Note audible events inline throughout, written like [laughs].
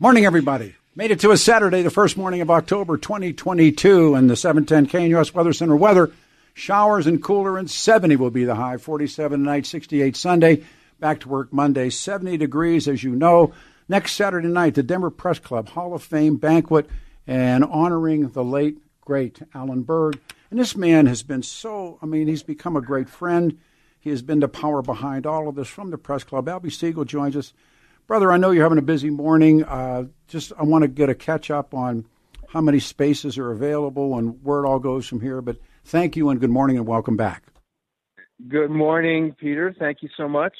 Morning, everybody. Made it to a Saturday, the first morning of October 2022, and the 710 KNUS Weather Center weather. Showers and cooler, and 70 will be the high. 47 tonight, 68 Sunday. Back to work Monday, 70 degrees, as you know. Next Saturday night, the Denver Press Club Hall of Fame banquet and honoring the late, great Alan Berg. And this man has been so, I mean, he's become a great friend. He has been the power behind all of this from the Press Club. Albie Siegel joins us. Brother, I know you're having a busy morning. Uh, just I want to get a catch up on how many spaces are available and where it all goes from here. But thank you and good morning and welcome back. Good morning, Peter. Thank you so much.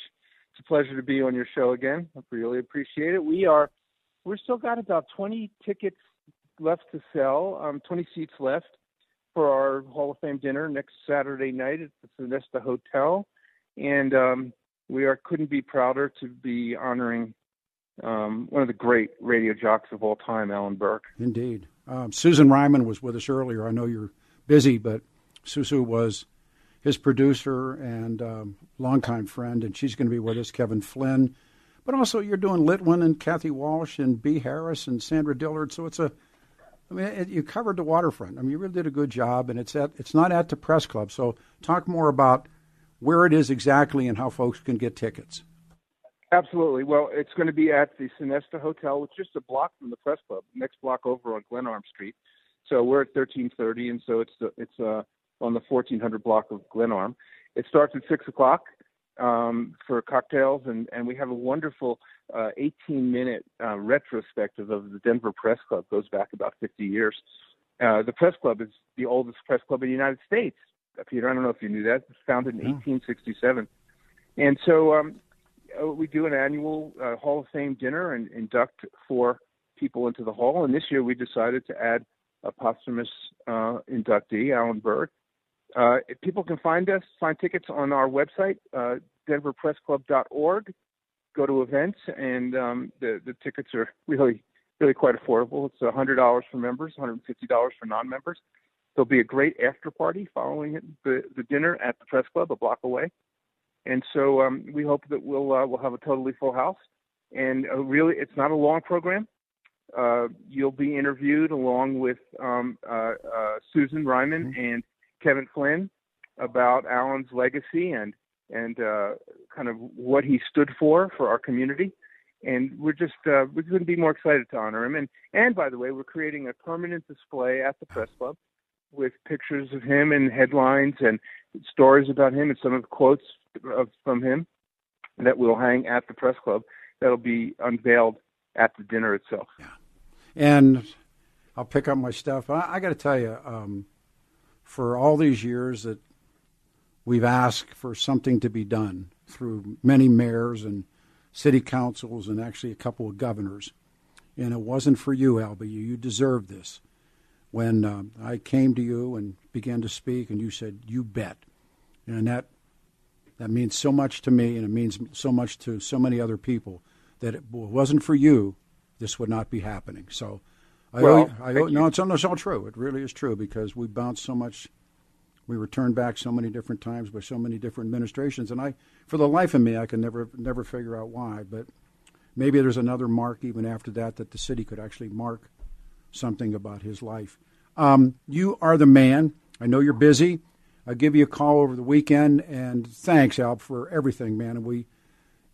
It's a pleasure to be on your show again. I really appreciate it. We are we're still got about 20 tickets left to sell, um, 20 seats left for our Hall of Fame dinner next Saturday night at the Sonesta Hotel, and um, we are couldn't be prouder to be honoring um, one of the great radio jocks of all time, Alan Berg. Indeed. Um, Susan Ryman was with us earlier. I know you're busy, but Susu was his producer and um, longtime friend, and she's going to be with us, Kevin Flynn. But also, you're doing Litwin and Kathy Walsh and B. Harris and Sandra Dillard. So it's a, I mean, it, you covered the waterfront. I mean, you really did a good job, and it's at, it's not at the press club. So talk more about where it is exactly and how folks can get tickets. Absolutely. Well, it's going to be at the Sonesta Hotel, which is just a block from the Press Club, next block over on Glenarm Street. So we're at 1330, and so it's it's uh, on the 1400 block of Glenarm. It starts at six o'clock um, for cocktails, and and we have a wonderful uh, 18 minute uh, retrospective of the Denver Press Club. Goes back about 50 years. Uh, the Press Club is the oldest press club in the United States. Peter, I don't know if you knew that. It was founded in 1867, and so um, uh, we do an annual uh, Hall of Fame dinner and induct four people into the hall. And this year we decided to add a posthumous uh, inductee, Alan Berg. Uh, people can find us, find tickets on our website, uh, denverpressclub.org. Go to events, and um, the the tickets are really really quite affordable. It's $100 for members, $150 for non-members. There'll be a great after party following the, the dinner at the press club a block away and so um, we hope that we'll uh, we'll have a totally full house. And uh, really, it's not a long program. Uh, you'll be interviewed along with um, uh, uh, Susan Ryman mm-hmm. and Kevin Flynn about Alan's legacy and and uh, kind of what he stood for for our community. And we're just uh, we couldn't be more excited to honor him. And and by the way, we're creating a permanent display at the press club with pictures of him and headlines and stories about him and some of the quotes of, from him that will hang at the press club. That'll be unveiled at the dinner itself. Yeah, and I'll pick up my stuff. I, I got to tell you, um, for all these years that we've asked for something to be done through many mayors and city councils and actually a couple of governors, and it wasn't for you, Albie. You, you deserve this. When um, I came to you and began to speak, and you said, "You bet," and that that means so much to me, and it means so much to so many other people. That it wasn't for you, this would not be happening. So, I well, owe, I owe, no, it's, it's all true. It really is true because we bounced so much. We were turned back so many different times by so many different administrations, and I, for the life of me, I can never never figure out why. But maybe there's another mark even after that that the city could actually mark something about his life. Um, you are the man. I know you're busy. I'll give you a call over the weekend. And thanks, Al, for everything, man. And we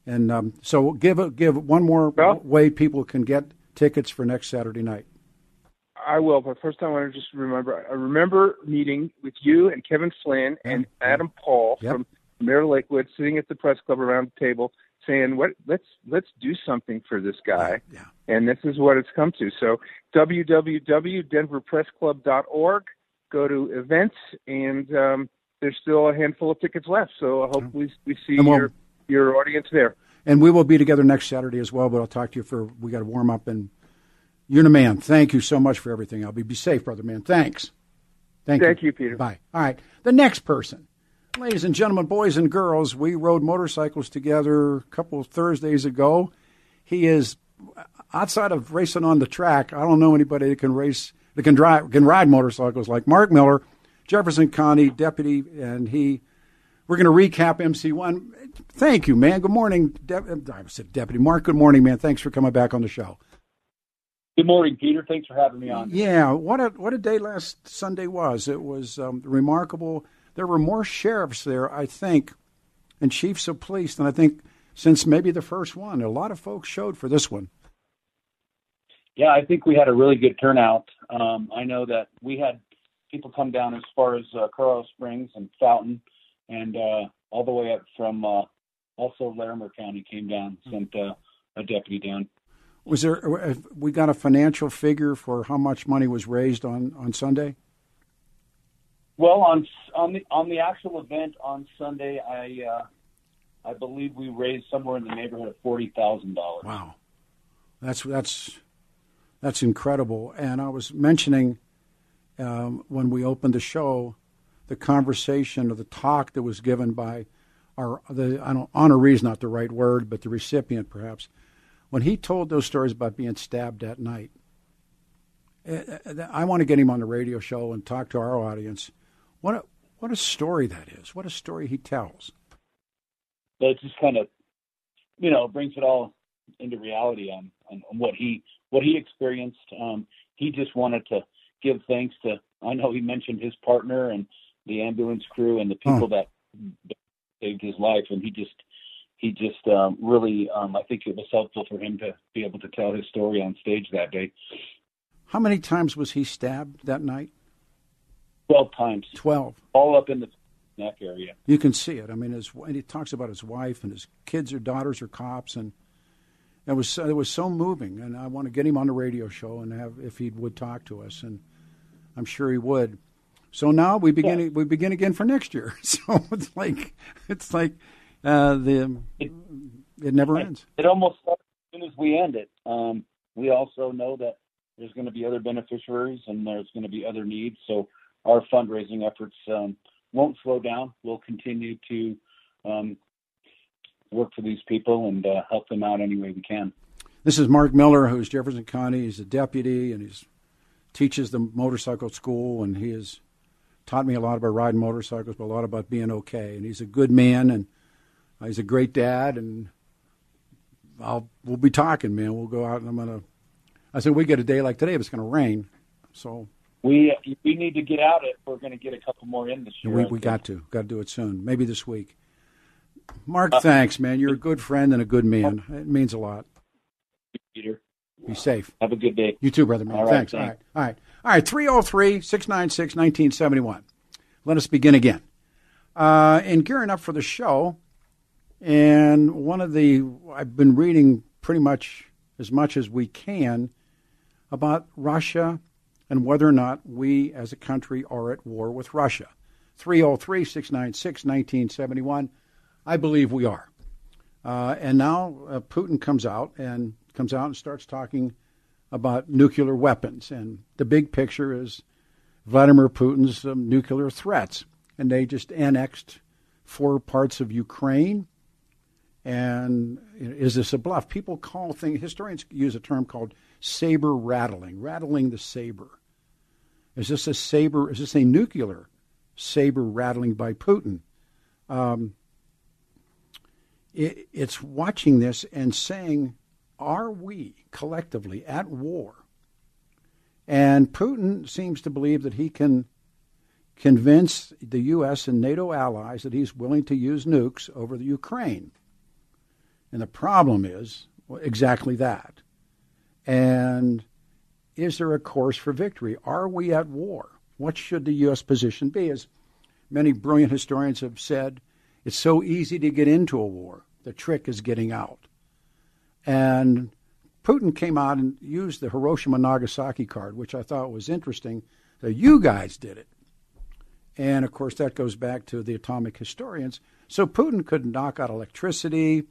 and um, so give a, give one more well, way people can get tickets for next Saturday night. I will, but first I want to just remember. I remember meeting with you and Kevin Flynn and Adam Paul yep. from Mayor Lakewood, sitting at the press club around the table, saying, "What? Let's let's do something for this guy." Yeah. And this is what it's come to. So www.denverpressclub.org go to events, and um, there's still a handful of tickets left. So I hope we we see we'll, your your audience there. And we will be together next Saturday as well, but I'll talk to you for, we got to warm up. And you're the man. Thank you so much for everything. I'll be, be safe, brother man. Thanks. Thank, Thank you. you, Peter. Bye. All right. The next person. Ladies and gentlemen, boys and girls, we rode motorcycles together a couple of Thursdays ago. He is outside of racing on the track. I don't know anybody that can race, that can drive, can ride motorcycles like Mark Miller, Jefferson County deputy, and he. We're going to recap MC1. Thank you, man. Good morning, De- I said deputy Mark. Good morning, man. Thanks for coming back on the show. Good morning, Peter. Thanks for having me on. Yeah, what a what a day last Sunday was. It was um, remarkable. There were more sheriffs there, I think, and chiefs of police than I think since maybe the first one. A lot of folks showed for this one. Yeah, I think we had a really good turnout. Um, I know that we had people come down as far as uh, Colorado Springs and Fountain, and uh, all the way up from uh, also Larimer County came down, sent uh, a deputy down. Was there? uh, We got a financial figure for how much money was raised on on Sunday. Well, on on the on the actual event on Sunday, I uh, I believe we raised somewhere in the neighborhood of forty thousand dollars. Wow, that's that's that's incredible. And I was mentioning um, when we opened the show, the conversation or the talk that was given by our the I don't honoree is not the right word, but the recipient perhaps when he told those stories about being stabbed that night. eh, eh, I want to get him on the radio show and talk to our audience. What a, what a story that is! What a story he tells. So it just kind of, you know, brings it all into reality on, on, on what he what he experienced. Um, he just wanted to give thanks to. I know he mentioned his partner and the ambulance crew and the people that saved his life, and he just he just um, really um, I think it was helpful for him to be able to tell his story on stage that day. How many times was he stabbed that night? Twelve times, Twelve. all up in the neck area. You can see it. I mean, his, and he talks about his wife and his kids or daughters are cops, and it was it was so moving. And I want to get him on the radio show and have if he would talk to us, and I'm sure he would. So now we begin we begin again for next year. [laughs] So it's like it's like uh, the it never ends. It almost starts as soon as we end it. Um, we also know that there's going to be other beneficiaries and there's going to be other needs. So our fundraising efforts um, won't slow down. We'll continue to um, work for these people and uh, help them out any way we can. This is Mark Miller, who's Jefferson County. He's a deputy and he teaches the motorcycle school, and he has taught me a lot about riding motorcycles, but a lot about being okay. And he's a good man, and uh, he's a great dad. And I'll we'll be talking, man. We'll go out, and I'm gonna. I said we get a day like today, but it's gonna rain, so We we need to get out if we're going to get a couple more in this year. we we got to got to do it soon, maybe this week. Mark, thanks, man. You're a good friend and a good man. It means a lot. Peter. Be safe. Have a good day. You too, brother man. All right, thanks. thanks. All right. All right. All right. 303 696 1971. Let us begin again. Uh, in gearing up for the show, and one of the, I've been reading pretty much as much as we can about Russia and whether or not we as a country are at war with Russia. 303 696 1971. I believe we are. Uh, and now uh, Putin comes out and comes out and starts talking about nuclear weapons. And the big picture is Vladimir Putin's um, nuclear threats. And they just annexed four parts of Ukraine. And is this a bluff? People call things, historians use a term called saber rattling, rattling the saber. Is this a saber? Is this a nuclear saber rattling by Putin? Um, it, it's watching this and saying, are we collectively at war? And Putin seems to believe that he can convince the U.S. and NATO allies that he's willing to use nukes over the Ukraine. And the problem is well, exactly that. And is there a course for victory? Are we at war? What should the U.S. position be? As many brilliant historians have said, it's so easy to get into a war. The trick is getting out. And Putin came out and used the Hiroshima Nagasaki card, which I thought was interesting. That you guys did it. And of course, that goes back to the atomic historians. So Putin could knock out electricity.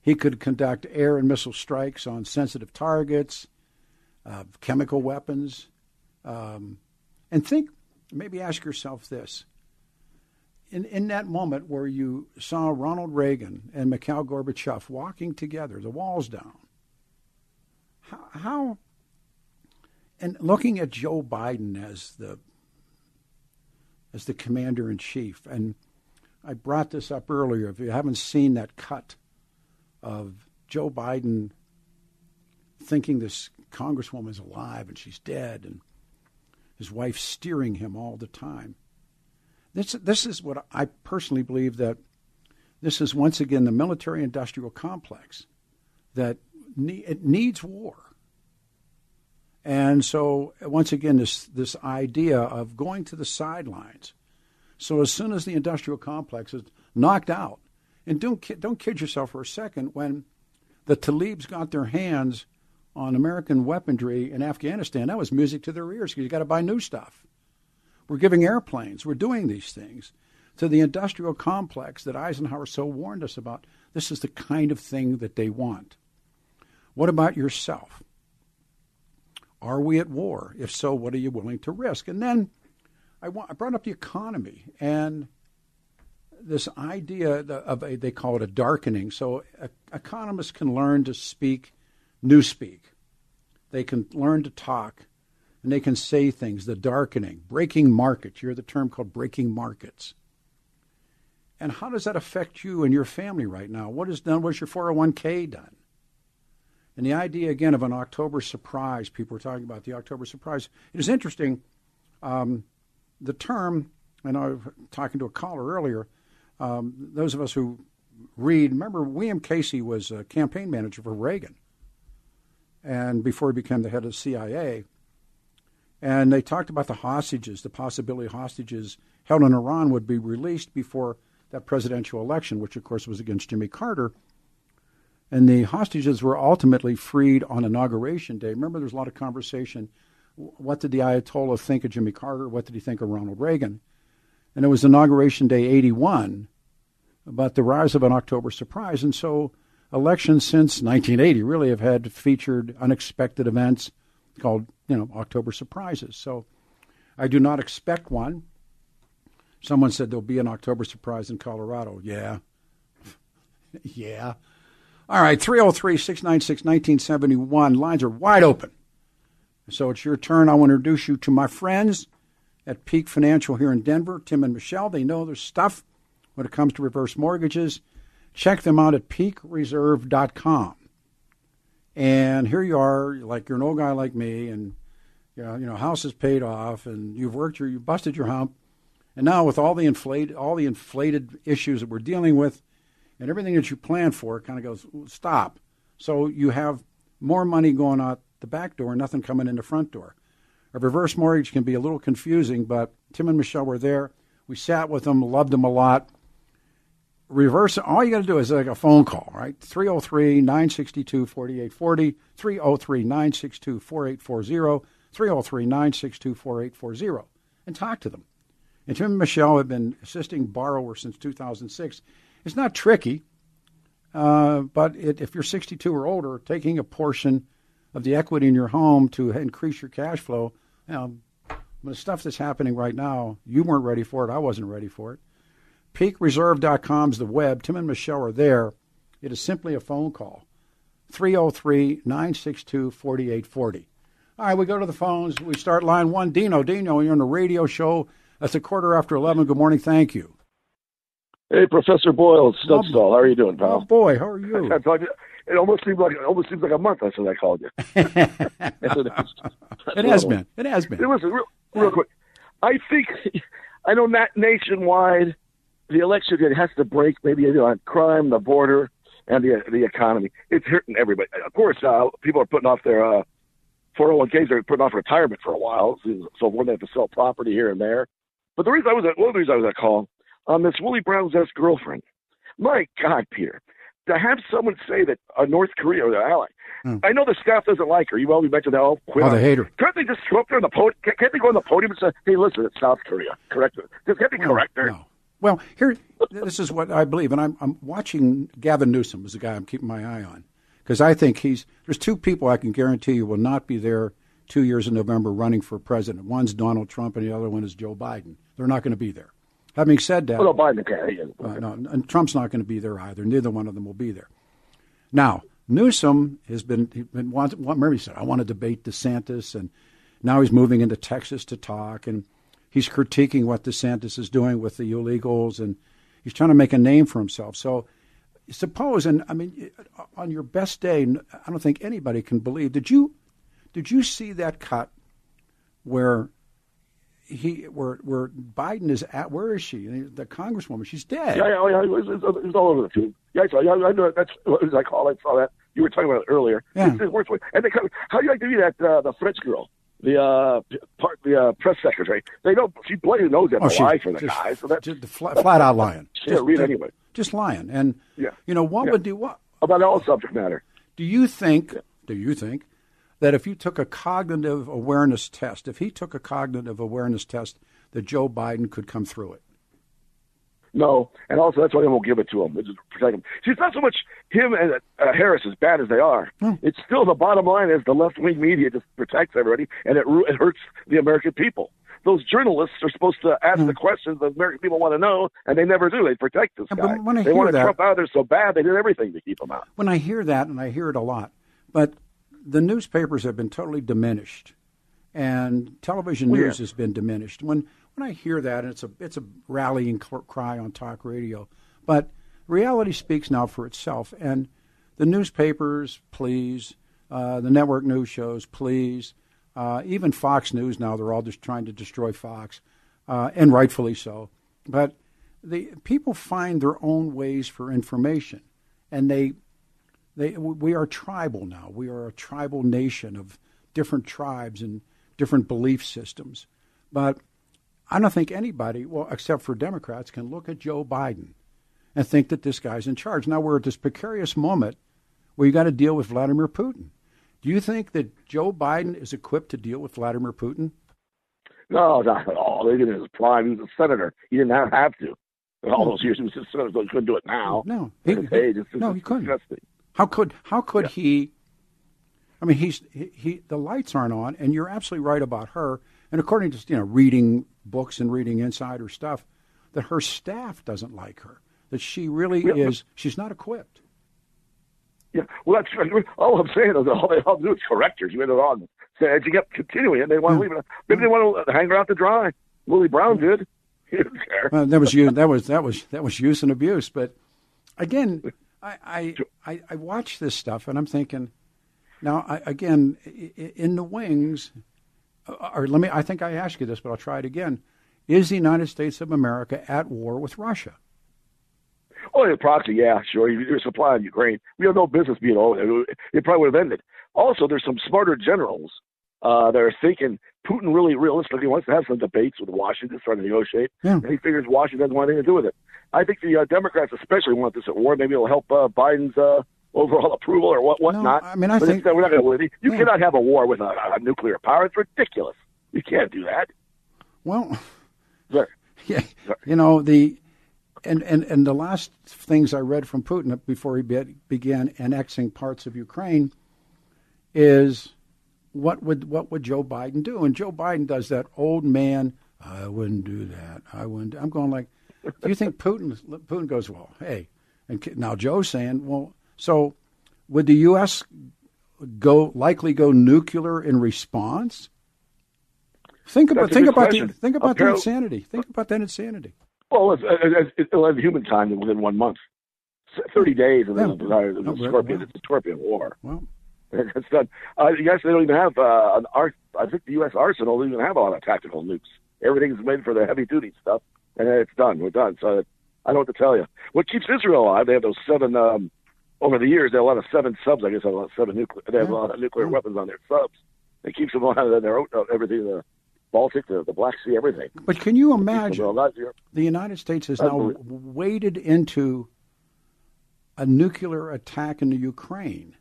He could conduct air and missile strikes on sensitive targets, uh, chemical weapons. Um, and think, maybe ask yourself this. In, in that moment where you saw Ronald Reagan and Mikhail Gorbachev walking together, the walls down, how, how and looking at Joe Biden as the as the commander in chief, and I brought this up earlier. If you haven't seen that cut of Joe Biden thinking this congresswoman is alive and she's dead, and his wife steering him all the time. This this is what I personally believe that this is once again the military industrial complex that ne- it needs war. And so, once again, this, this idea of going to the sidelines. So, as soon as the industrial complex is knocked out, and don't, don't kid yourself for a second, when the Talibs got their hands on American weaponry in Afghanistan, that was music to their ears because you got to buy new stuff. We're giving airplanes, we're doing these things to the industrial complex that Eisenhower so warned us about. This is the kind of thing that they want. What about yourself? Are we at war? If so, what are you willing to risk? And then I, want, I brought up the economy and this idea of a, they call it a darkening. So economists can learn to speak newspeak. They can learn to talk and they can say things, the darkening, breaking markets. You hear the term called breaking markets. And how does that affect you and your family right now? What is done? What's your 401k done? And the idea, again, of an October surprise, people were talking about the October surprise. It is interesting. Um, the term, and I was talking to a caller earlier, um, those of us who read, remember William Casey was a campaign manager for Reagan, and before he became the head of the CIA. And they talked about the hostages, the possibility hostages held in Iran would be released before that presidential election, which of course was against Jimmy Carter. And the hostages were ultimately freed on Inauguration Day. Remember, there's a lot of conversation. What did the Ayatollah think of Jimmy Carter? What did he think of Ronald Reagan? And it was Inauguration Day 81, but the rise of an October surprise. And so elections since 1980 really have had featured unexpected events called, you know, October surprises. So I do not expect one. Someone said there'll be an October surprise in Colorado. Yeah. [laughs] yeah. All right, 303 696 1971. Lines are wide open. So it's your turn. I want to introduce you to my friends at Peak Financial here in Denver, Tim and Michelle. They know their stuff when it comes to reverse mortgages. Check them out at peakreserve.com. And here you are, like you're an old guy like me, and you know, you know, house is paid off, and you've worked your, you busted your hump, and now with all the inflate, all the inflated issues that we're dealing with, and everything that you plan for kind of goes stop. So you have more money going out the back door, nothing coming in the front door. A reverse mortgage can be a little confusing, but Tim and Michelle were there. We sat with them, loved them a lot. Reverse, all you got to do is like a phone call, right? 303 962 4840, 303 962 4840, 303 962 4840, and talk to them. And Tim and Michelle have been assisting borrowers since 2006 it's not tricky, uh, but it, if you're 62 or older, taking a portion of the equity in your home to increase your cash flow, you know, the stuff that's happening right now, you weren't ready for it. I wasn't ready for it. PeakReserve.com is the web. Tim and Michelle are there. It is simply a phone call 303 962 4840. All right, we go to the phones. We start line one. Dino, Dino, you're on the radio show. That's a quarter after 11. Good morning. Thank you. Hey, Professor Boyle, Studstall. Oh, how are you doing, pal? Oh boy, how are you? [laughs] I told you, it almost seems like it almost seems like a month since I called you. [laughs] [laughs] it has been. It has been. It was real, real quick. I think I know not nationwide the election it has to break maybe on crime, the border, and the the economy. It's hurting everybody. Of course, uh, people are putting off their uh, 401ks. They're putting off retirement for a while, so when they have to sell property here and there. But the reason I was at one of the reasons I was at call on this Willie Brown's ex girlfriend. My God, Peter, to have someone say that a North Korea or their ally. Mm. I know the staff doesn't like her. You always mentioned that. Oh, oh they hate her. Can't they just show up there on the podium? Can't they go on the podium and say, "Hey, listen, it's South Korea. Correct her." Can't they correct her? No. Well, here, this is what I believe, and I'm, I'm watching Gavin Newsom is the guy I'm keeping my eye on because I think he's there's two people I can guarantee you will not be there two years in November running for president. One's Donald Trump, and the other one is Joe Biden. They're not going to be there. Having said that, well, no, Biden can. Uh, no, and Trump's not going to be there either. Neither one of them will be there. Now, Newsom has been, been remember he said, I want to debate DeSantis, and now he's moving into Texas to talk, and he's critiquing what DeSantis is doing with the illegals, and he's trying to make a name for himself. So, suppose, and I mean, on your best day, I don't think anybody can believe. Did you, did you see that cut where he where where Biden is at. Where is she? The congresswoman. She's dead. Yeah, yeah, yeah. It was, it was all over the tube. Yeah, I saw. Yeah, I know. That's what I call. I saw that. You were talking about it earlier. Yeah. It's, worth, and they how do you like to be that uh, the French girl, the uh, part, the uh, press secretary? They know she blatantly knows that oh, lie for the just, guy. So that's just flat, flat out lying. [laughs] She just, read anyway. Just lying. And yeah. you know what yeah. would do what about all subject matter? Do you think? Do you think that if you took a cognitive awareness test, if he took a cognitive awareness test, that Joe Biden could come through it? No, and also that's why they won't give it to him. It's protect him. See, it's not so much him and uh, Harris as bad as they are. Hmm. It's still the bottom line is the left wing media just protects everybody, and it it hurts the American people. Those journalists are supposed to ask Hmm. the questions that American people want to know, and they never do. They protect this guy. but when I they wanted that- Trump out of there so bad, they did everything to keep him out. When I hear that, and I hear it a lot, but the newspapers have been totally diminished, and television Well, news has been diminished. When when I hear that, and it's a it's a rallying cry on talk radio, but reality speaks now for itself, and the newspapers, please, uh, the network news shows, please, uh, even Fox News now they're all just trying to destroy Fox, uh, and rightfully so. But the people find their own ways for information, and they they, we are tribal now. We are a tribal nation of different tribes and different belief systems. But I don't think anybody, well, except for Democrats, can look at Joe Biden and think that this guy's in charge. Now we're at this precarious moment where you got to deal with Vladimir Putin. Do you think that Joe Biden is equipped to deal with Vladimir Putin? No, not at all. It in his prime. He was a senator. He didn't have, have to. In all those years, he was a senator, so he couldn't do it now. No, He, he- hey, no, he couldn't. disgusting. How could how could he? I mean, he's he, he the lights aren't on, and you're absolutely right about her. And according to you know reading books and reading insider stuff, that her staff doesn't like her. That she really Yeah, is. She's not equipped. Yeah, well, that's all I'm saying is all they all do is correct her. She went wrong. So as you kept continuing it, they want to leave it. Maybe they want to hang her out to dry. Willie Brown did. [laughs] Didn't care. Uh, that was you. That was that was that was use and abuse. But again, I I, I, I watch this stuff and I'm thinking, now I, again in the wings, or let me. I think I asked you this, but I'll try it again. Is the United States of America at war with Russia? Oh, yeah, proxy, yeah, sure. You- You're supplying Ukraine. We have no business being over there. It probably would have ended. Also, there's some smarter generals uh, that are thinking Putin really realistically wants to have some debates with Washington, trying to negotiate. Yeah. And he figures Washington doesn't want anything to do with it. I think the uh, Democrats especially want this at war. Maybe it'll help uh, Biden's uh, overall approval or what whatnot. I mean, I but think- we're not going to win. You Yeah. cannot have a war with a, a nuclear power. It's ridiculous. You can't do that. Well, Sure. [laughs] yeah, you know the. And, and, and the last things I read from Putin before he be, began annexing parts of Ukraine is what would what would Joe Biden do? And Joe Biden does that old man. I wouldn't do that. I wouldn't. I'm going like, do you think [laughs] Putin? Putin goes well. Hey, and now Joe's saying, well, so would the U.S. go likely go nuclear in response? Think about think about the think about the Apparel- insanity. Think about that insanity. Well, it's, it's, it's, it'll have human time within one month. 30 days, and then Yeah. it's, a- No, it's, well, a scorpion, it's a scorpion war. Well, [laughs] It's done. Uh, yes, they don't even have uh, an art. I think the U.S. arsenal doesn't even have a lot of tactical nukes. Everything's made for the heavy duty stuff, and it's done. We're done. So I don't know what to tell you. What keeps Israel alive? They have those seven. Um, over the years, they have a lot of seven subs. I guess have a lot of seven nuclear. They have a lot of nuclear Yeah. weapons on their subs. It keeps them alive. and Their uh, everything, the Baltic, the, the Black Sea, everything. but can you imagine? the United States has now waded into a nuclear attack in the Ukraine.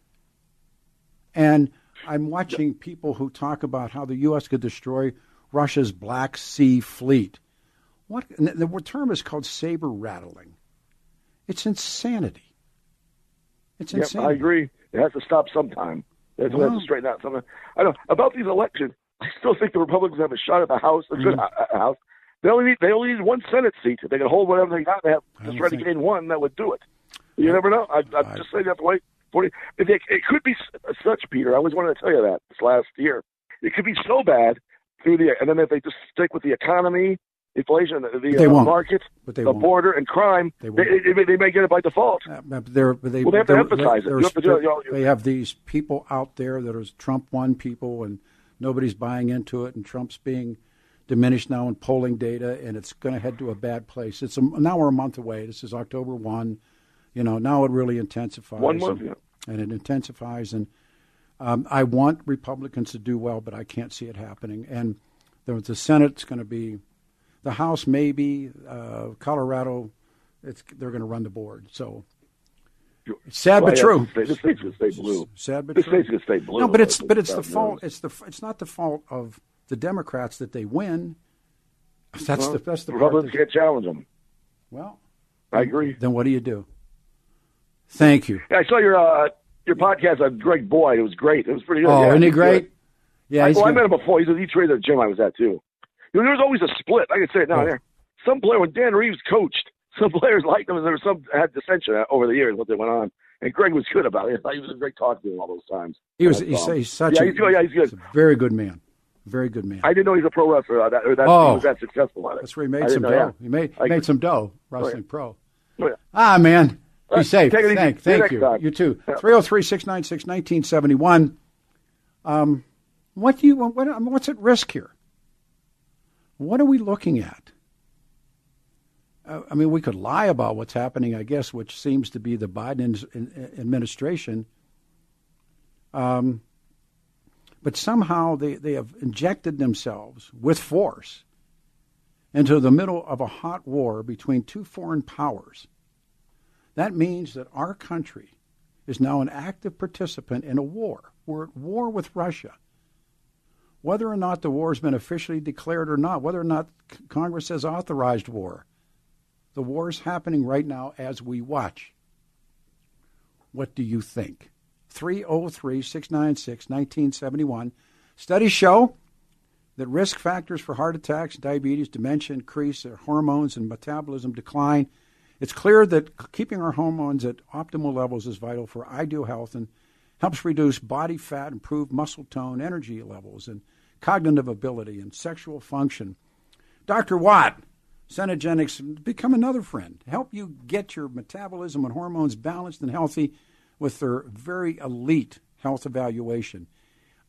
And I'm watching people who talk about how the U.S. could destroy Russia's Black Sea fleet. What the term is called saber rattling. It's insanity. It's yep, insanity. I agree. It has to stop sometime. It Well- has to straighten out something. I don't about these elections. [laughs] I still think the Republicans have a shot at the House, a good Mm. ho- House. They only need they only need one Senate seat. If they can hold whatever they got, they have just don't to gain one. That would do it. You never know. I, I'm I- just saying you have to wait. Forty. They, it could be such, Peter. I always wanted to tell you that this last year. It could be so bad through the and then if they just stick with the economy, inflation, the, the They uh, won't. market, But they the won't. border, and crime, They they, they, they may get it by default. Uh, they're, they, Well, they have to emphasize it. You have to do you know, They have these people out there that are Trump one people, and nobody's buying into it, and Trump's being diminished now in polling data, and it's going to head to a bad place. It's a, now we're a month away. This is October one. You know, now it really intensifies. One month, and, yeah. and it intensifies, and um, I want Republicans to do well, but I can't see it happening. And the, the Senate's going to be, the House maybe, uh, Colorado, it's, they're going to run the board. So sad Well, but yeah, true. The state's going to stay blue. Sad but the true. state's going to stay blue. No, but it's but it's the fault. knows. It's the it's not the fault of the Democrats that they win. That's Well, the that's the. Republicans That, can't challenge them. well, I agree. then what do you do? Thank you. Yeah, I saw your uh, your podcast on Greg Boyd. It was great. It was pretty good. Oh, yeah, isn't he great? good. Yeah, I, well, I met him before. He's a, he trained at the gym I was at too. You know, there was always a split. I can say it now. Oh. There, some player when Dan Reeves coached, some [laughs] players liked him, and there was some had dissension over the years what they went on. And Greg was good about it. [laughs] He was a great talker to him all those times. He was he's, he's such yeah, a he's good. Yeah, he's good. he's a very good man. Very good man. I didn't know he's a pro wrestler. Uh, that, or that Oh. he was that successful at it. That's where he made some know, dough. yeah. He made I- made some dough wrestling pro. Oh, yeah. Ah, man. Be safe. take it. Thank, thank you. time. You too. Yeah. 303 696 1971. Um, what do you, what, what's at risk here? What are we looking at? Uh, I mean, we could lie about what's happening, I guess, which seems to be the Biden in- in- administration. Um, but somehow they, they have injected themselves with force into the middle of a hot war between two foreign powers. That means that our country is now an active participant in a war. We're at war with Russia. Whether or not the war has been officially declared or not, whether or not C- Congress has authorized war, the war is happening right now as we watch. What do you think? 303 696 1971. Studies show that risk factors for heart attacks, diabetes, dementia increase, their hormones and metabolism decline. It's clear that keeping our hormones at optimal levels is vital for ideal health and helps reduce body fat, improve muscle tone, energy levels, and cognitive ability and sexual function. Dr. Watt, Cenegenics, become another friend. Help you get your metabolism and hormones balanced and healthy with their very elite health evaluation.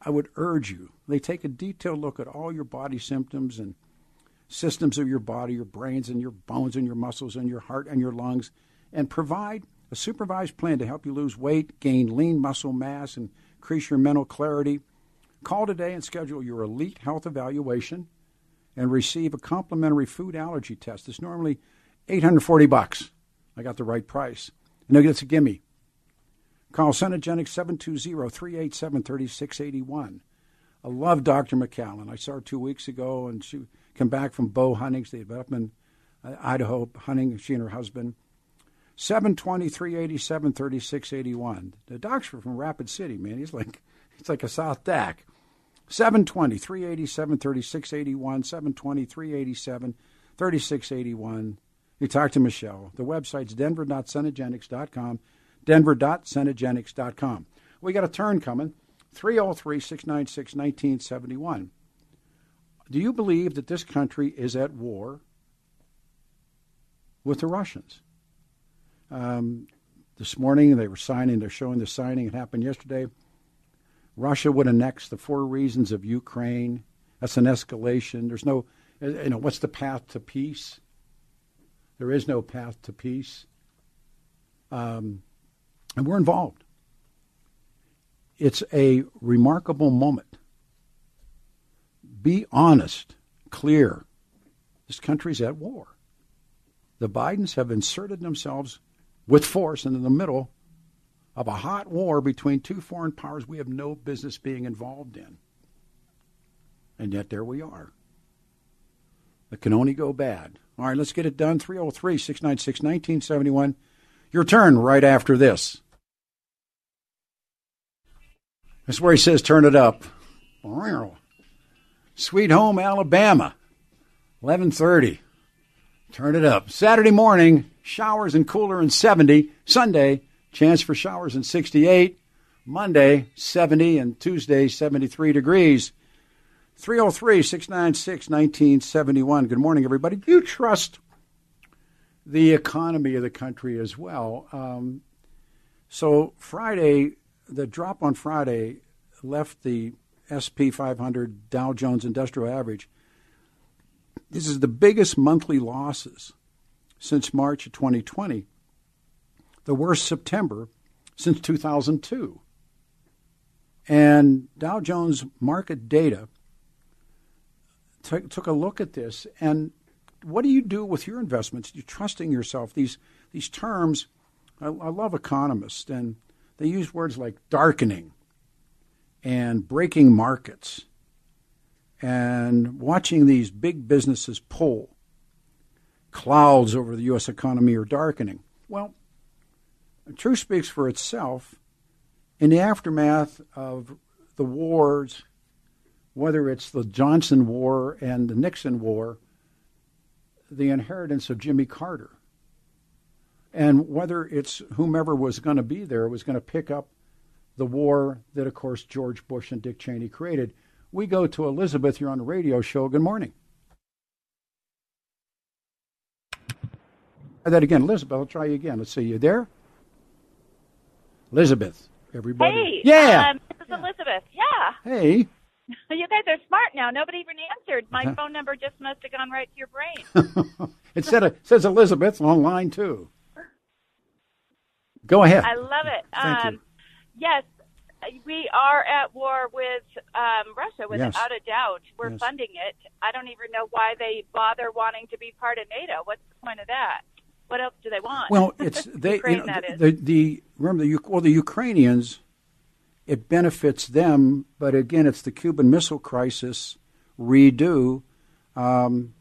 I would urge you, they take a detailed look at all your body symptoms and systems of your body, your brains and your bones and your muscles and your heart and your lungs, and provide a supervised plan to help you lose weight, gain lean muscle mass, and increase your mental clarity. Call today and schedule your elite health evaluation and receive a complimentary food allergy test. It's normally 840 bucks. I got the right price. And it's a gimme. Call Cenegenics 720-387-3681. I love Dr. McCallan. I saw her two weeks ago, and she came back from bow hunting. They'd been up in uh, Idaho hunting, she and her husband. 720-387-3681. The doctor from Rapid City, man, he's like, it's like a South DAC. 720-387-3681, 720-387-3681. You talk to Michelle. The website's denver.cenegenics.com, denver.cenegenics.com. We got a turn coming. 303 696 1971. Do you believe that this country is at war with the Russians? Um, this morning they were signing, they're showing the signing. It happened yesterday. Russia would annex the four regions of Ukraine. That's an escalation. There's no, you know, what's the path to peace? There is no path to peace. Um, and we're involved. It's a remarkable moment. Be honest, clear. This country's at war. The Bidens have inserted themselves with force into the middle of a hot war between two foreign powers we have no business being involved in. And yet there we are. It can only go bad All right, let's get it done. 303 696 1971. Your turn right after this. That's where he says turn it up. Sweet Home Alabama, 1130. Turn it up. Saturday morning, showers and cooler in 70. Sunday, chance for showers in 68. Monday, 70. And Tuesday, 73 degrees. 303 696 1971. Good morning, everybody. Do you trust the economy of the country as well? Um, so, Friday, the drop on Friday left the SP 500 Dow Jones Industrial Average. This is the biggest monthly losses since March of 2020, the worst September since 2002. And Dow Jones market data t- took a look at this. And what do you do with your investments? You're trusting yourself. These these terms, I, I love economists, and they use words like darkening and breaking markets and watching these big businesses pull. Clouds over the U.S. economy are darkening. Well, truth speaks for itself. In the aftermath of the wars whether it's the Johnson War and the Nixon War, the inheritance of Jimmy Carter, and whether it's whomever was going to be there was going to pick up the war that, of course, George Bush and Dick Cheney created. We go to Elizabeth You're on the radio show. Good morning. That again, Elizabeth. I'll try you again. Let's see. You there? Elizabeth, everybody. Hey, yeah. um, this is Elizabeth. Yeah. Hey. [laughs] You guys are smart now. Nobody even answered. My Uh-huh. phone number just must have gone right to your brain. [laughs] it said it says Elizabeth on line two. Go ahead. I love it. Thank you. um, Yes, we are at war with um, Russia, without Yes. a doubt. We're Yes. funding it. I don't even know why they bother wanting to be part of NATO. What's the point of that? What else do they want? Well, it's [laughs] they. Ukraine, you know, that is. the, the remember the well the Ukrainians. It benefits them, but again, it's the Cuban Missile Crisis redo. Um,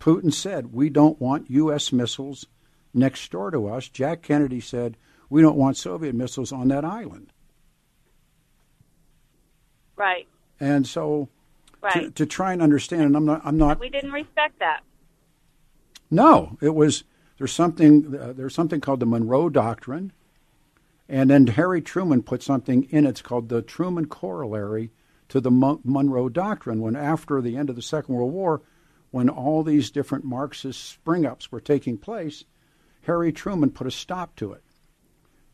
Putin said we don't want U.S. missiles next door to us. Jack Kennedy said we don't want Soviet missiles on that island. right, And so, to, right. to try and understand, and I'm not, I'm not we didn't respect that. No, it was there's something uh, there's something called the Monroe Doctrine, and then Harry Truman put something in it's called the Truman Corollary to the Mon- Monroe Doctrine. When after the end of the Second World War, when all these different Marxist spring ups were taking place, Harry Truman put a stop to it,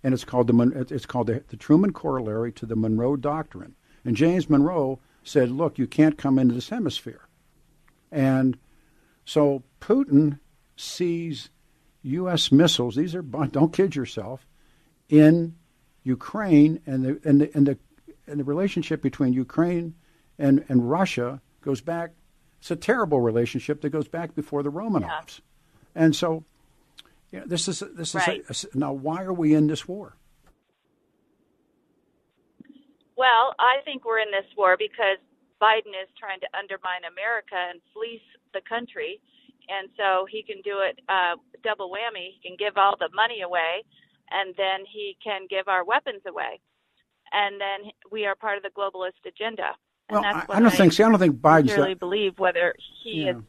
and it's called the it's called the, the Truman Corollary to the Monroe Doctrine. And James Monroe said, "Look, you can't come into this hemisphere," and so Putin sees U.S. missiles. These are [laughs] don't kid yourself in Ukraine, and the and the and the and the relationship between Ukraine and and Russia goes back. It's a terrible relationship that goes back before the Romanovs, and so yeah, this is this Right. is a, now. Why are we in this war? Well, I think we're in this war because Biden is trying to undermine America and fleece the country. And so he can do it uh, double whammy. He can give all the money away, and then he can give our weapons away. And then we are part of the globalist agenda. And Well, I, that's what I don't think. See, I don't think Biden's. Really believe whether he yeah. is.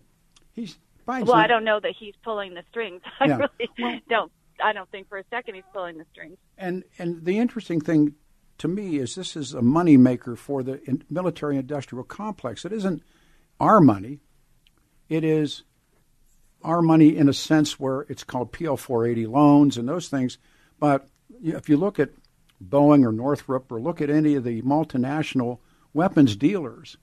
He's Biden's. Well, not- I don't know that he's pulling the strings. [laughs] I Yeah. really don't. I don't think for a second he's pulling the strings. And and the interesting thing to me is this is a money maker for the military industrial complex. It isn't our money. It is our money in a sense where it's called PL 480 loans and those things. But if you look at Boeing or Northrop or look at any of the multinational weapons dealers,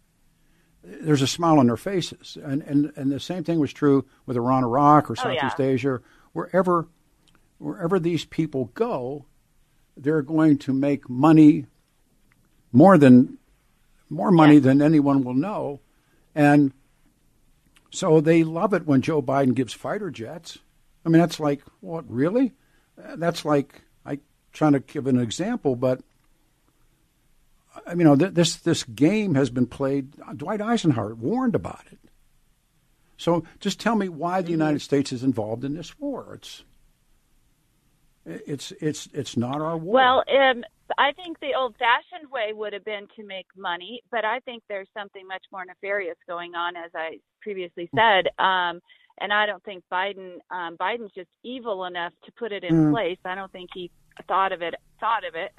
there's a smile on their faces. And, and, and the same thing was true with Iran, Iraq, or Oh, yeah. Southeast Asia, wherever wherever these people go, they're going to make money more than more money Yeah. than anyone will know, and so they love it when Joe Biden gives fighter jets. I mean, that's like what really? That's like I'm trying to give an example, but I mean, you know, this this game has been played. Dwight Eisenhower warned about it. So just tell me why the United States is involved in this war. It's it's it's it's not our war. Well, um, I think the old-fashioned way would have been to make money, but I think there's something much more nefarious going on, as I previously said. Um, and I don't think Biden um, Biden's just evil enough to put it in Mm. place. I don't think he thought of it thought of it.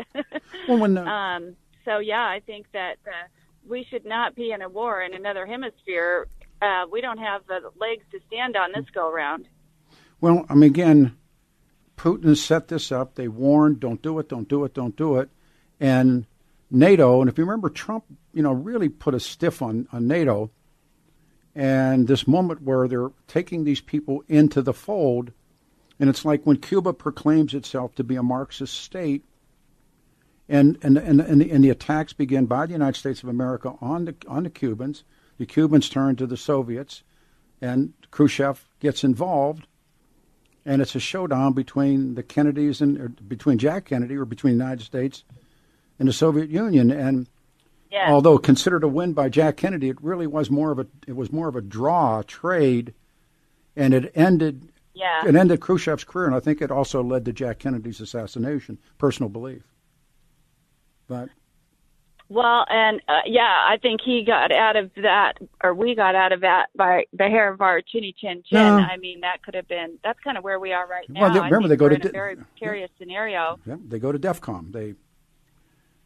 Well, when the- [laughs] um, so yeah, I think that uh, we should not be in a war in another hemisphere. Uh, we don't have the legs to stand on this go round. Well, I mean, again, Putin set this up. They warned, "Don't do it, don't do it, don't do it," and NATO. And if you remember, Trump, you know, really put a stiff on on NATO. And this moment where they're taking these people into the fold, and it's like when Cuba proclaims itself to be a Marxist state, and and and and the, and the attacks begin by the United States of America on the on the Cubans. The Cubans turn to the Soviets, and Khrushchev gets involved, and it's a showdown between the Kennedys and between Jack Kennedy or between the United States and the Soviet Union. And Yeah. although considered a win by Jack Kennedy, it really was more of a it was more of a draw, a trade, and it ended Yeah. it ended Khrushchev's career, and I think it also led to Jack Kennedy's assassination. Personal belief, but Well, and uh, yeah, I think he got out of that, or we got out of that by the hair of our chinny chin chin. No. I mean, that could have been. That's kind of where we are right now. Well, they- remember they go to a very precarious scenario. yeah, they go to DEFCON. They,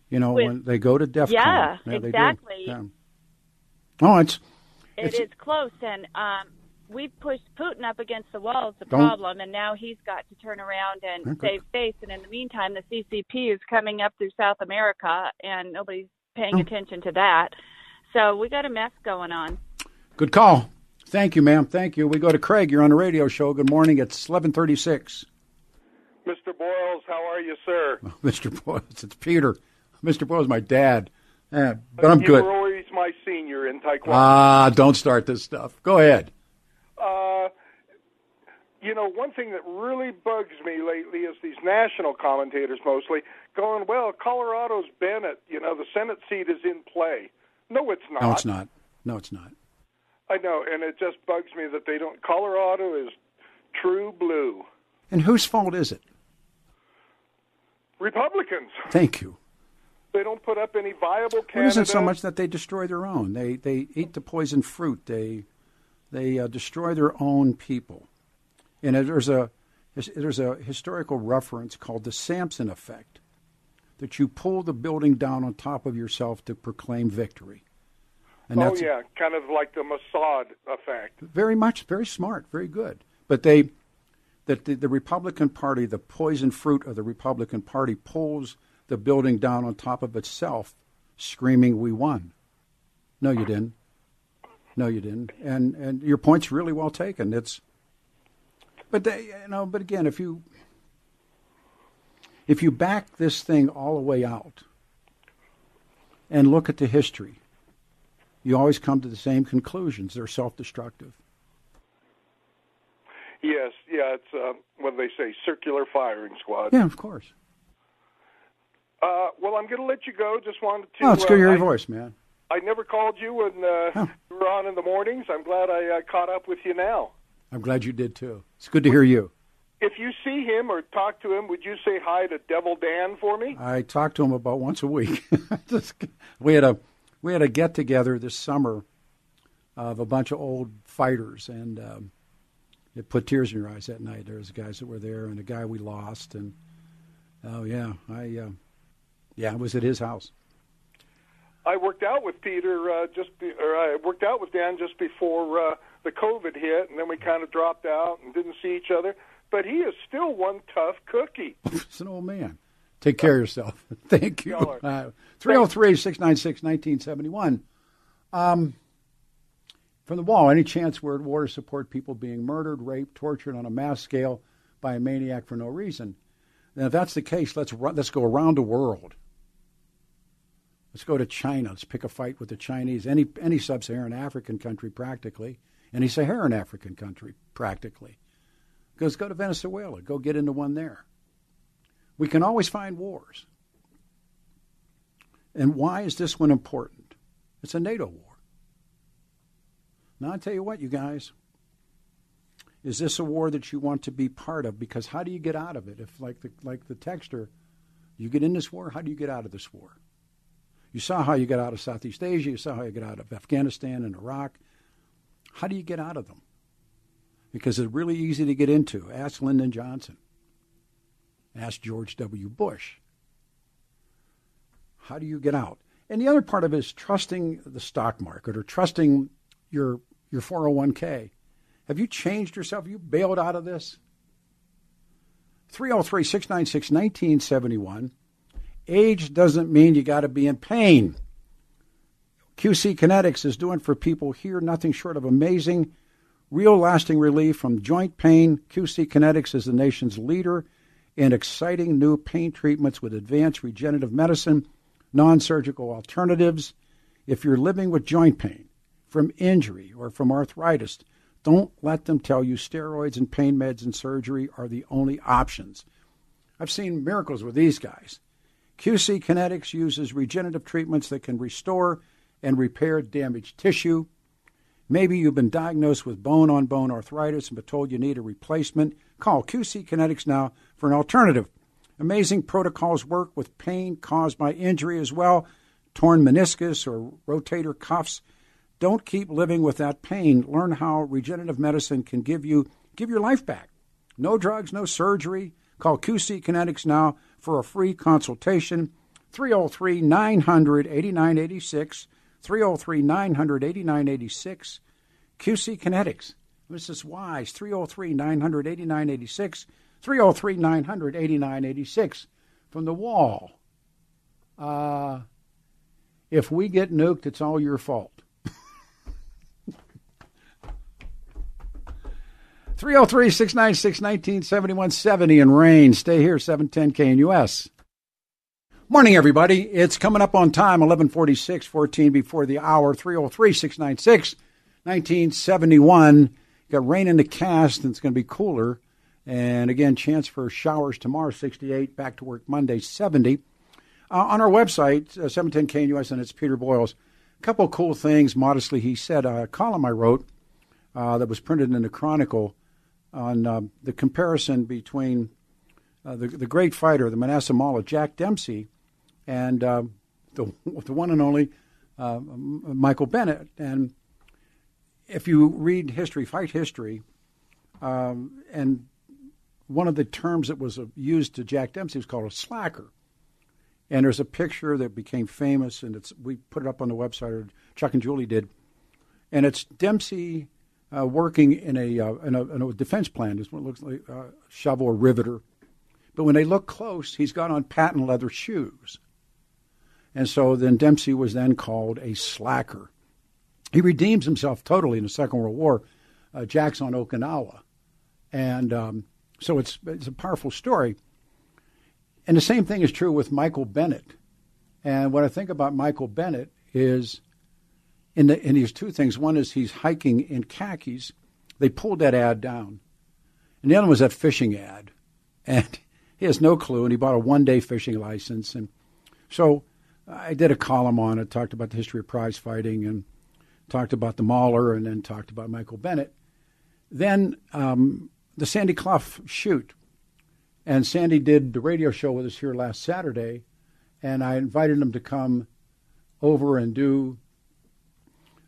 you know, With- when they go to DEFCON. Yeah, do. exactly. Yeah. Oh, it's It It's- is close, and um, we've pushed Putin up against the wall. Is the Don't- problem, and now he's got to turn around and Okay. save face. And in the meantime, the CCP is coming up through South America, and nobody's paying Oh. attention to that. So we got a mess going on. good call. Thank you, ma'am. Thank you. We go to Craig. You're on the radio show. Good morning. It's 1136. Mr. Boyles, how are you, sir? [laughs] Mr. Boyles, it's Peter. Mr. Boyles, my dad. Yeah, but I'm you good. were always my senior in Taekwondo. Ah, don't start this stuff. Go ahead. You know, one thing that really bugs me lately is these national commentators mostly going, well, Colorado's Bennet, you know, the Senate seat is in play. No, it's not. No, it's not. No, it's not. I know, and it just bugs me that they don't. Colorado is true blue. And whose fault is it? Republicans. Thank you. They don't put up any viable It candidates. isn't so much that they destroy their own. They they eat the poison fruit. They they uh, destroy their own people. And there's a there's a historical reference called the Samson effect, that you pull the building down on top of yourself to proclaim victory. And oh yeah, kind of like the Mossad effect. very much very smart, very good. But they that the, the Republican Party, the poison fruit of the Republican Party, pulls the building down on top of itself, screaming, "We won." No, you didn't. No, you didn't. And and your point's really well taken. It's, but they, you know, but again, if you if you back this thing all the way out and look at the history, you always come to the same conclusions. They're self-destructive. Yes, yeah, it's uh, what they say, circular firing squad. Yeah, of course. Uh, well, I'm going to let you go. Just wanted to. Oh, it's good uh, your I, voice, man. I never called you when uh, you were on in the mornings. I'm glad I uh, caught up with you now. I'm glad you did too. It's good to hear you. If you see him or talk to him, would you say hi to Devil Dan for me? I talk to him about once a week. [laughs] Just- we had a we had a get together this summer of a bunch of old fighters, and um, it put tears in your eyes that night. There was guys that were there, and a guy we lost, and oh yeah, I uh, yeah, I was at his house. I worked out with Peter uh, just, be, or I worked out with Dan just before uh, the COVID hit, and then we kind of dropped out and didn't see each other. But he is still one tough cookie. [laughs] It's an old man. Take care of yourself. [laughs] Thank you. Uh, 303 696 1971. Um, from the wall, any chance we're at war to support people being murdered, raped, tortured on a mass scale by a maniac for no reason? Now, if that's the case, let's run, let's go around the world. Let's go to China. Let's pick a fight with the Chinese, any any sub-Saharan African country practically, any Saharan African country practically. Let's go to Venezuela. Go get into one there. We can always find wars. And why is this one important? It's a NATO war. Now, I tell you what, you guys, Is this a war that you want to be part of? Because how do you get out of it? If, like the, like the texter, you get in this war, how do you get out of this war? You saw how you got out of Southeast Asia. You saw how you got out of Afghanistan and Iraq. How do you get out of them? Because it's really easy to get into. Ask Lyndon Johnson. Ask George W. Bush. How do you get out? And the other part of it is trusting the stock market or trusting your your 401k. Have you changed yourself? Have you bailed out of this? 303 696 1971. Age doesn't mean you got to be in pain. QC Kinetics is doing for people here nothing short of amazing, real lasting relief from joint pain. QC Kinetics is the nation's leader in exciting new pain treatments with advanced regenerative medicine, non surgical alternatives. If you're living with joint pain from injury or from arthritis, don't let them tell you steroids and pain meds and surgery are the only options. I've seen miracles with these guys. QC Kinetics uses regenerative treatments that can restore and repair damaged tissue. Maybe you've been diagnosed with bone on bone arthritis and been told you need a replacement. Call QC Kinetics now for an alternative. Amazing protocols work with pain caused by injury as well, torn meniscus or rotator cuffs. Don't keep living with that pain. Learn how regenerative medicine can give you give your life back. No drugs, no surgery. Call QC Kinetics now for a free consultation. 303 900 8986. 303 900 8986. QC Kinetics. Mrs. Wise, 303 900 8986. 303 900 8986. From the wall. Uh, if we get nuked, it's all your fault. [laughs] 303 696 1971 70 in rain. Stay here, 710 KNUS. Morning, everybody. It's coming up on time, 1146, 14 before the hour, 303 696 1971. Got rain in the cast, and it's going to be cooler. And again, chance for showers tomorrow, 68. Back to work Monday, 70. Uh, on our website, uh, 710 KNUS, and it's Peter Boyles. A couple cool things, modestly, he said. A column I wrote uh, that was printed in the Chronicle on uh, the comparison between uh, the, the great fighter, the Manassa Mauler, Jack Dempsey, and uh, the, [laughs] the one and only uh, Michael Bennet. And if you read history, fight history, um, and one of the terms that was uh, used to Jack Dempsey was called a slacker. And there's a picture that became famous, and it's we put it up on the website, or Chuck and Julie did, and it's Dempsey uh, working in a, uh, in a, in a defense plant. It's what looks like a shovel or riveter. But when they look close, he's got on patent leather shoes. And so then Dempsey was then called a slacker. He redeems himself totally in the Second World War. Uh, Jack's on Okinawa. And um, so it's, it's a powerful story. And the same thing is true with Michael Bennet. And what I think about Michael Bennet is in, the, in these two things. One is he's hiking in khakis. They pulled that ad down. And the other was that fishing ad. And [laughs] he has no clue, and he bought a one day fishing license. And so I did a column on it, talked about the history of prize fighting, and talked about the Mauler, and then talked about Michael Bennet. Then um, the Sandy Clough shoot. And Sandy did the radio show with us here last Saturday, and I invited him to come over and do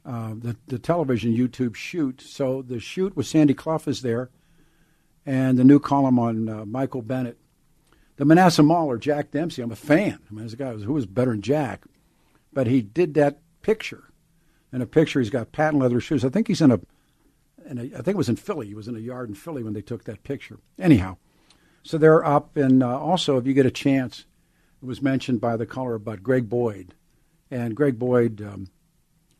uh, the, the television YouTube shoot. So the shoot with Sandy Clough is there, and the new column on uh, Michael Bennet. The Manassa Mauler, Jack Dempsey, I'm a fan. I mean, this guy was, who was better than Jack? But he did that picture. In a picture, he's got patent leather shoes. I think he's in a, in a, I think it was in Philly. He was in a yard in Philly when they took that picture. Anyhow, so they're up. And uh, also, if you get a chance, it was mentioned by the caller about Greg Boyd. And Greg Boyd, um,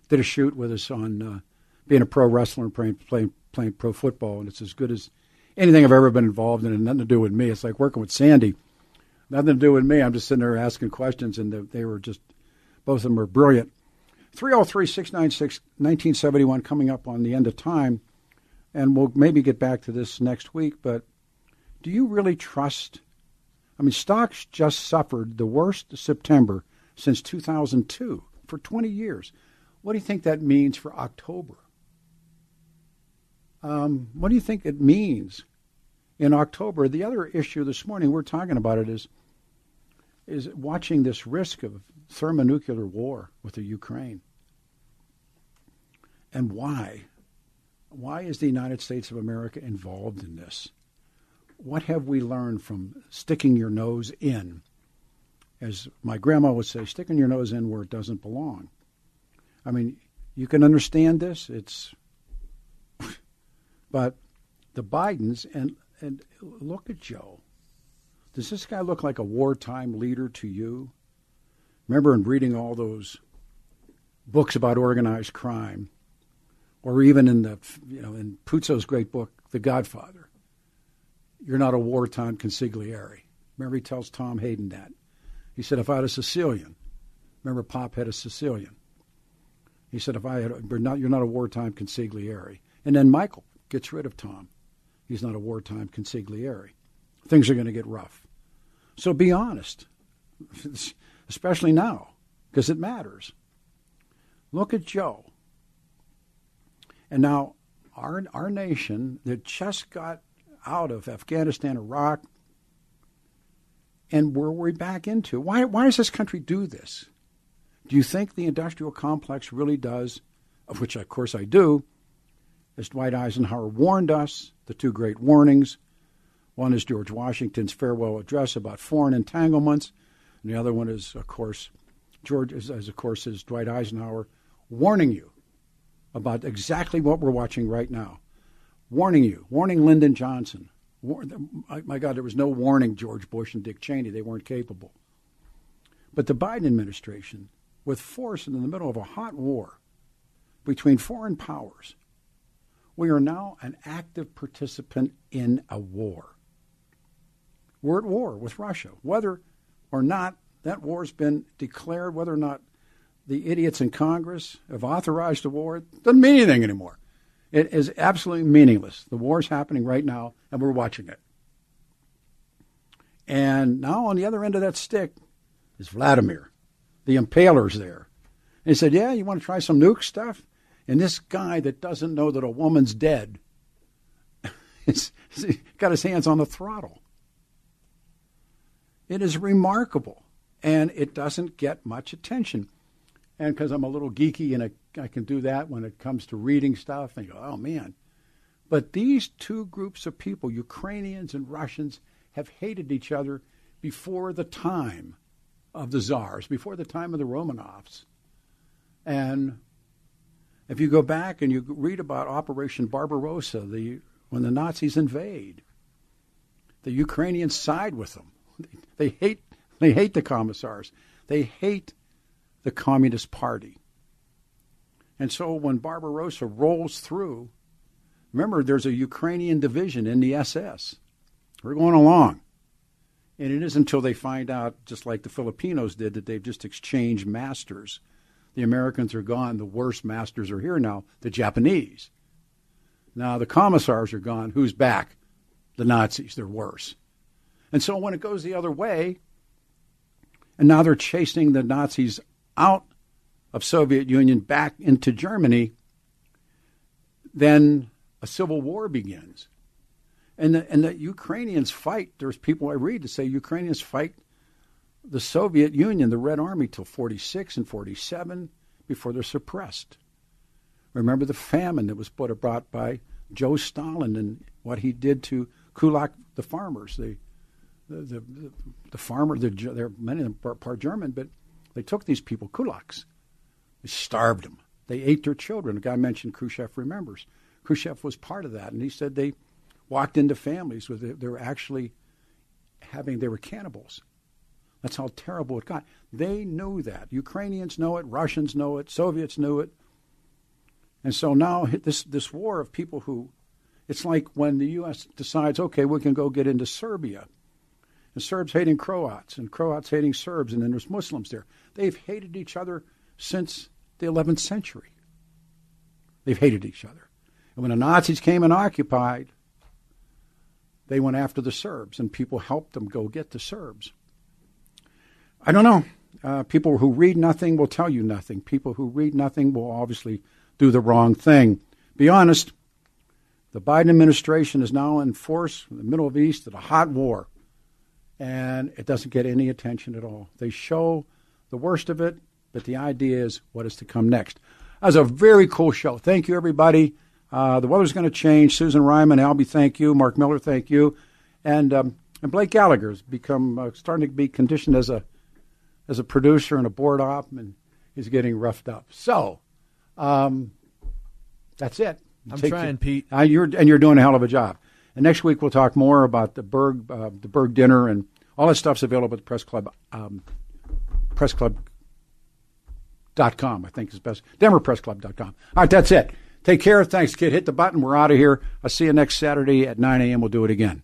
did a shoot with us on uh, being a pro wrestler and playing, playing playing pro football, and it's as good as anything I've ever been involved in, and nothing to do with me. It's like working with Sandy, nothing to do with me. I'm just sitting there asking questions, and they were just both of them were brilliant. 303 696 1971 coming up on the end of time, and we'll maybe get back to this next week. But do you really trust? I mean, stocks just suffered the worst September since 2002 for 20 years. What do you think that means for October? Um, what do you think it means in October? The other issue this morning we're talking about it is is watching this risk of thermonuclear war with the Ukraine. And why? Why is the United States of America involved in this? What have we learned from sticking your nose in? As my grandma would say, sticking your nose in where it doesn't belong. I mean, you can understand this. It's, [laughs] but the Bidens and and look at Joe. Does this guy look like a wartime leader to you? Remember in reading all those books about organized crime, or even in the you know in Puzo's great book, The Godfather. You're not a wartime consigliere. Remember he tells Tom Hagen that. He said, if I had a Sicilian, remember Pop had a Sicilian. He said, if I had, you're not, you're not a wartime consigliere. And then Michael gets rid of Tom. He's not a wartime consigliere. Things are going to get rough. So be honest, [laughs] especially now, because it matters. Look at Joe. And now, our, our nation that just got out of Afghanistan, Iraq, and where we're back into. Why, why does this country do this? Do you think the industrial complex really does, of which of course I do, as Dwight Eisenhower warned us, the two great warnings. One is George Washington's farewell address about foreign entanglements, and the other one is, of course, George, as, as of course, is Dwight Eisenhower warning you about exactly what we're watching right now. Warning you, warning Lyndon Johnson. War, my God, there was no warning George Bush and Dick Cheney. They weren't capable. But the Biden administration, with force in the middle of a hot war between foreign powers, we are now an active participant in a war. We're at war with Russia. Whether or not that war's been declared, whether or not the idiots in Congress have authorized the war, it doesn't mean anything anymore. It is absolutely meaningless. The war is happening right now, and we're watching it. And now on the other end of that stick is Vladimir. The impaler's there. And he said, Yeah, you want to try some nuke stuff? And this guy that doesn't know that a woman's dead [laughs] has got his hands on the throttle. It is remarkable. And it doesn't get much attention. And because I'm a little geeky and I, can do that when it comes to reading stuff, and you go, oh man. But these two groups of people, Ukrainians and Russians, have hated each other before the time of the czars, before the time of the Romanovs. And if you go back and you read about Operation Barbarossa, the when the Nazis invade, the Ukrainians side with them. They hate they hate the commissars. They hate the Communist Party. And so when Barbarossa rolls through, remember there's a Ukrainian division in the SS. We're going along. And it isn't until they find out, just like the Filipinos did, that they've just exchanged masters the Americans are gone. The worst masters are here now, the Japanese. Now the commissars are gone. Who's back? The Nazis. They're worse. And so when it goes the other way, and now they're chasing the Nazis out of Soviet Union back into Germany, then a civil war begins. And the, and the Ukrainians fight. There's people I read to say Ukrainians fight the Soviet Union, the Red Army, till 46 and 47 before they're suppressed. Remember the famine that was brought by Joe Stalin and what he did to kulak, the farmers. The, the, the, the farmer, the, they're, many of them are part German, but they took these people, kulaks. They starved them. They ate their children. A guy mentioned Khrushchev remembers. Khrushchev was part of that, and he said they walked into families where they, they were actually having, they were cannibals. That's how terrible it got. They knew that. Ukrainians know it, Russians know it, Soviets knew it. And so now this this war of people who it's like when the US decides, okay, we can go get into Serbia. And Serbs hating Croats and Croats hating Serbs and then there's Muslims there. They've hated each other since the 11th century. They've hated each other. And when the Nazis came and occupied, they went after the Serbs and people helped them go get the Serbs. I don't know. Uh, people who read nothing will tell you nothing. People who read nothing will obviously do the wrong thing. Be honest. The Biden administration is now in force in the Middle East at a hot war, and it doesn't get any attention at all. They show the worst of it, but the idea is what is to come next. That was a very cool show. Thank you, everybody. Uh, the weather's going to change. Susan Ryman, Albie, thank you. Mark Miller, thank you. And um, and Blake Gallagher's become uh, starting to be conditioned as a as a producer and a board op, and he's getting roughed up. So um, that's it. I'm Take trying, it. Pete. Uh, you're and you're doing a hell of a job. And next week we'll talk more about the Berg uh, the Berg dinner and all that stuff's available at the press club um, press club dot com. I think is best. DenverPressClub.com. All right, that's it. Take care. Thanks, kid. Hit the button. We're out of here. I'll see you next Saturday at 9 a.m. We'll do it again.